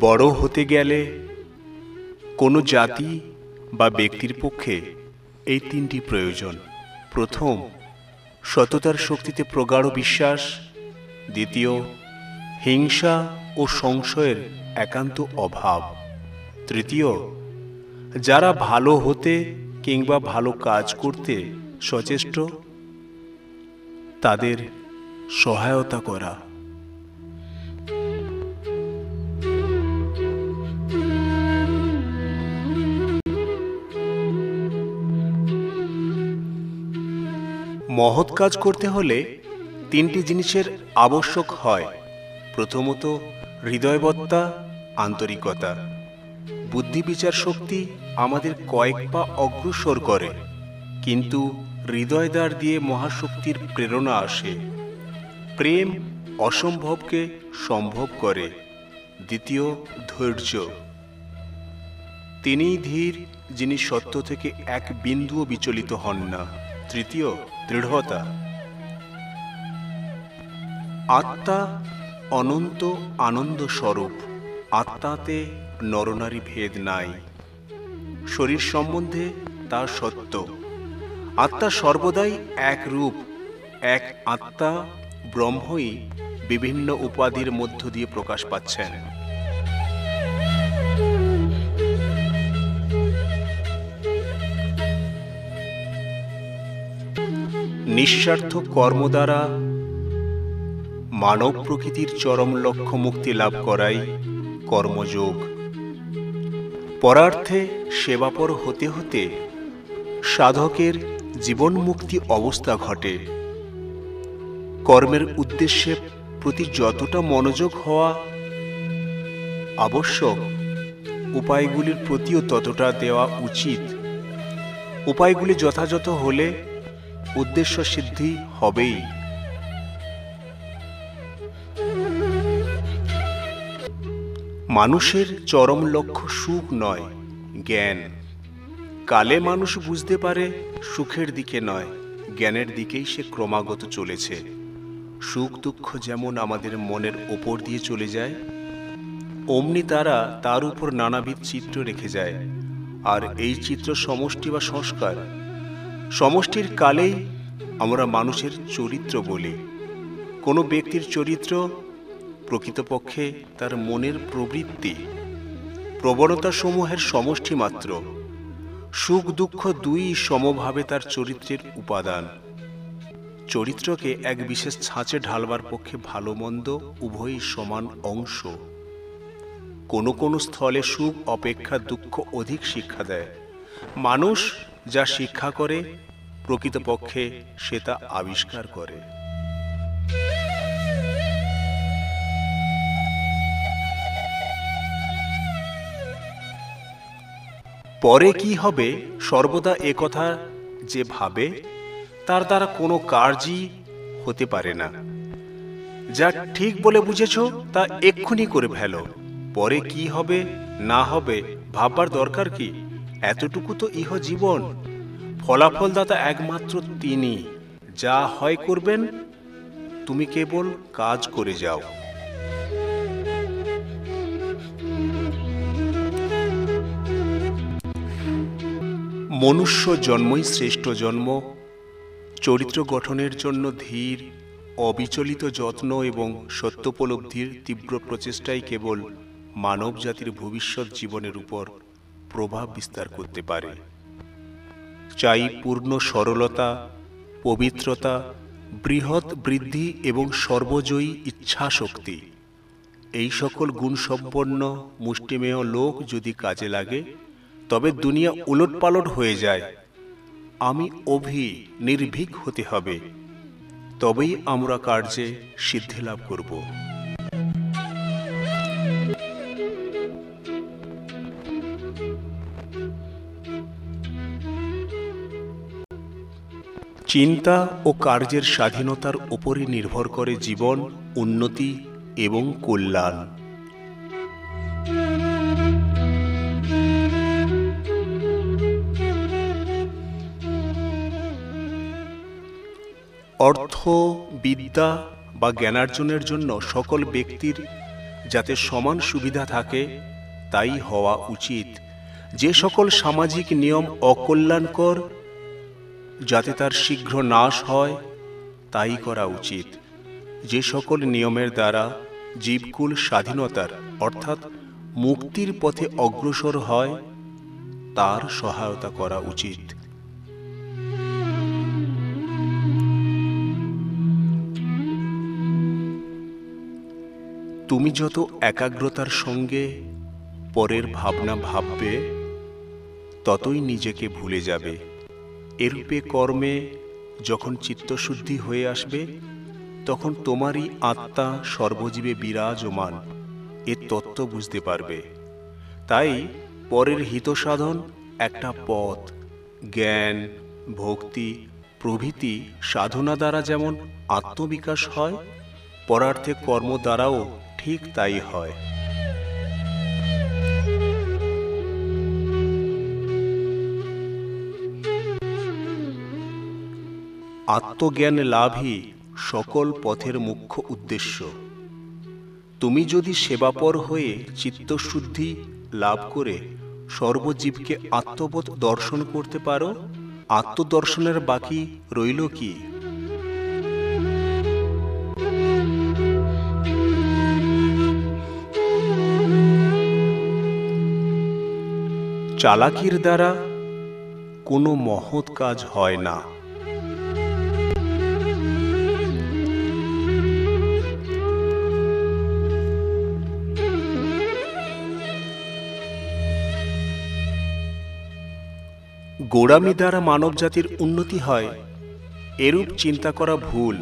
বড় হতে গেলে কোনো জাতি বা ব্যক্তির পক্ষে এই তিনটি প্রয়োজন। প্রথম, সততার শক্তিতে প্রগাঢ় বিশ্বাস। দ্বিতীয়, হিংসা ও সংশয়ের একান্ত অভাব। তৃতীয়, যারা ভালো হতে কিংবা ভালো কাজ করতে সচেষ্ট, তাদের সহায়তা করা। মহৎ কাজ করতে হলে তিনটি জিনিসের আবশ্যক হয়। প্রথমত, হৃদয়বত্তা, আন্তরিকতা। বুদ্ধি বিচার শক্তি আমাদের কয়েক পা অগ্রসর করে, কিন্তু হৃদয়দ্বার দিয়ে মহাশক্তির প্রেরণা আসে। প্রেম অসম্ভবকে সম্ভব করে। দ্বিতীয়, ধৈর্য। তিনিই ধীর যিনি সত্য থেকে এক বিন্দুও বিচলিত হন না। তৃতীয় দৃঢ়তা। আত্মা অনন্ত আনন্দ স্বরূপ আত্মাতে নরনারী ভেদ নাই। শরীর সম্বন্ধে তা সত্য। আত্মা সর্বদাই এক রূপ, এক আত্মা ব্রহ্মই বিভিন্ন উপাধির মধ্য দিয়ে প্রকাশ পাচ্ছেন। নিঃস্বার্থ কর্ম দ্বারা মানব প্রকৃতির চরম লক্ষ্য মুক্তি লাভ করাই কর্মযোগ। পরার্থে সেবাপর হতে হতে সাধকের জীবন মুক্তি অবস্থা ঘটে। কর্মের উদ্দেশ্যে প্রতি যতটা মনোযোগ হওয়া আবশ্যক, উপায়গুলির প্রতিও ততটা দেওয়া উচিত। উপায়গুলি যথাযথ হলে উদ্দেশ্য সিদ্ধি হবেই। মানুষের চরম লক্ষ্য সুখ নয়, জ্ঞান। কালে মানুষ বুঝতে পারে সুখের দিকে নয়, জ্ঞানের দিকেই সে ক্রমাগত চলেছে। সুখ দুঃখ যেমন আমাদের মনের ওপর দিয়ে চলে যায়, অমনি তারা তার উপর নানাবিধ চিত্র রেখে যায়। আর এই চিত্র সমষ্টি বা সংস্কার সমষ্টির কালেই আমরা মানুষের চরিত্র বলি। কোনো ব্যক্তির চরিত্র প্রকৃতপক্ষে তার মনের প্রবৃত্তি। প্রবণতা সমূহের সমষ্টি মাত্র। সুখ দুঃখ দুই সমভাবে তার চরিত্রের উপাদান। চরিত্রকে এক বিশেষ ছাঁচে ঢালবার পক্ষে ভালো মন্দ উভয়ই সমান অংশ। কোনো কোনো স্থলে সুখ, অপেক্ষা, দুঃখ অধিক শিক্ষা দেয়। মানুষ যা শিক্ষা করে, প্রকৃতপক্ষে সে তা আবিষ্কার করে। পরে কি হবে? সর্বদা কথা যে ভাবে, তার দ্বারা কোনো কার্যই হতে পারে না। যা ঠিক বলে বুঝেছ, তা এক্ষুনি করে ফেলো। পরে কি হবে, না হবে, ভাববার দরকার কি? এতটুকু তো ইহ জীবন ফলাফলদাতা একমাত্র তিনি। যা হয় করবেন, তুমি কেবল কাজ করে যাও। মনুষ্য জন্মই শ্রেষ্ঠ জন্ম। চরিত্র গঠনের জন্য ধীর, অবিচলিত যত্ন এবং সত্যোপলব্ধির তীব্র প্রচেষ্টাই কেবল মানব জাতির ভবিষ্যৎ জীবনের উপর। প্রভাব বিস্তার করতে পারে। চাই পূর্ণ সরলতা, পবিত্রতা, বৃহৎ বৃদ্ধি এবং সর্বজয়ী ইচ্ছাশক্তি। এই সকল গুণসম্পন্ন, মুষ্টিমেয় লোক যদি কাজে লাগে, তবে দুনিয়া উলটপালট হয়ে যায়। আমি অভি, নির্ভীক হতে হবে। তবেই আমরা কার্যে সিদ্ধি লাভ করব। চিন্তা ও কার্যের স্বাধীনতার উপরই নির্ভর করে জীবন, উন্নতি এবং কল্যাণ। অর্থ, বিদ্যা বা জ্ঞানার্জনের জন্য সকল ব্যক্তির যাতে সমান সুবিধা থাকে, তাই হওয়া উচিত। যে সকল সামাজিক নিয়ম অকল্যাণকর যাতে তার শীঘ্র নাশ হয়, তাই করা উচিত। যে সকল নিয়মের দ্বারা জীবকুল স্বাধীনতার, অর্থাৎ মুক্তির পথে অগ্রসর হয়, তার সহায়তা করা উচিত। তুমি যত একাগ্রতার সঙ্গে পরের ভাবনা ভাববে, ততই নিজেকে ভুলে যাবে। এরূপে কর্মে যখন চিত্তশুদ্ধি হয়ে আসবে, তখন তোমারই আত্মা সর্বজীবে বিরাজমান, এ তত্ত্ব বুঝতে পারবে। তাই পরের হিত সাধন একটা পথ, জ্ঞান, ভক্তি, প্রভৃতি সাধনা দ্বারা যেমন আত্মবিকাশ হয়, পরার্থে কর্ম দ্বারাও ঠিক তাই হয়। আত্মজ্ঞান লাভই সকল পথের মুখ্য উদ্দেশ্য। তুমি যদি সেবাপর হয়ে চিত্তশুদ্ধি লাভ করে সর্বজীবকে আত্মবোধ দর্শন করতে পারো, আত্মদর্শনের বাকি রইল কি? চালাকির দ্বারা কোনো মহৎ কাজ হয় না। গোড়ামি দ্বারা মানবজাতির উন্নতি হয়, এরূপ চিন্তা করা ভুল,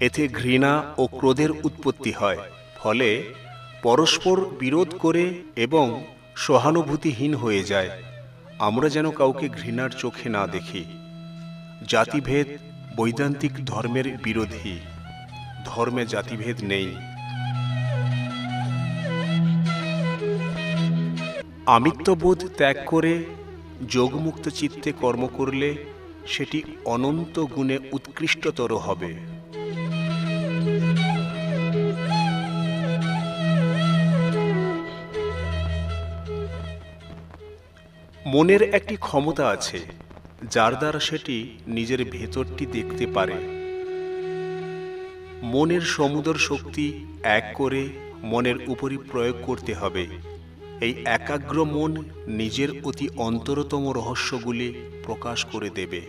এতে ঘৃণা ও ক্রোধের উৎপত্তি হয়, ফলে পরস্পর বিরোধ করে এবং সহানুভূতিহীন হয়ে যায়। আমরা যেন কাউকে ঘৃণার চোখে না দেখি। জাতিভেদ বৈদান্তিক ধর্মের বিরোধী। ধর্মে জাতিভেদ নেই। আমিত্ববোধ ত্যাগ করে যোগমুক্ত চিত্তে কর্ম করলে সেটি অনন্ত গুণে উৎকৃষ্টতর হবে। মনের একটি ক্ষমতা আছে, যার দ্বারা সেটি নিজের ভেতরটি দেখতে পারে। মনের সমুদর শক্তি এক করে মনের উপরই প্রয়োগ করতে হবে। এই একাগ্র মন নিজের অতি অন্তরতম রহস্যগুলি প্রকাশ করে দেবে।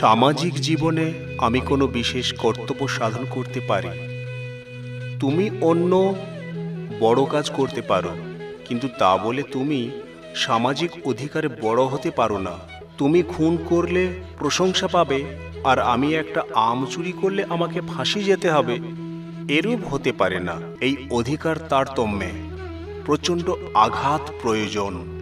সামাজিক জীবনে আমি কোনো বিশেষ কর্তব্য সাধন করতে পারি। তুমি অন্য বড় কাজ করতে পারো, কিন্তু তা বলে তুমি সামাজিক অধিকারে বড় হতে পারো না। তুমি খুন করলে প্রশংসা পাবে, আর আমি একটা আম চুরি করলে আমাকে ফাঁসি যেতে হবে, এরূপ হতে পারে না। এই অধিকার তারতম্যে। প্রচণ্ড আঘাত প্রয়োজন।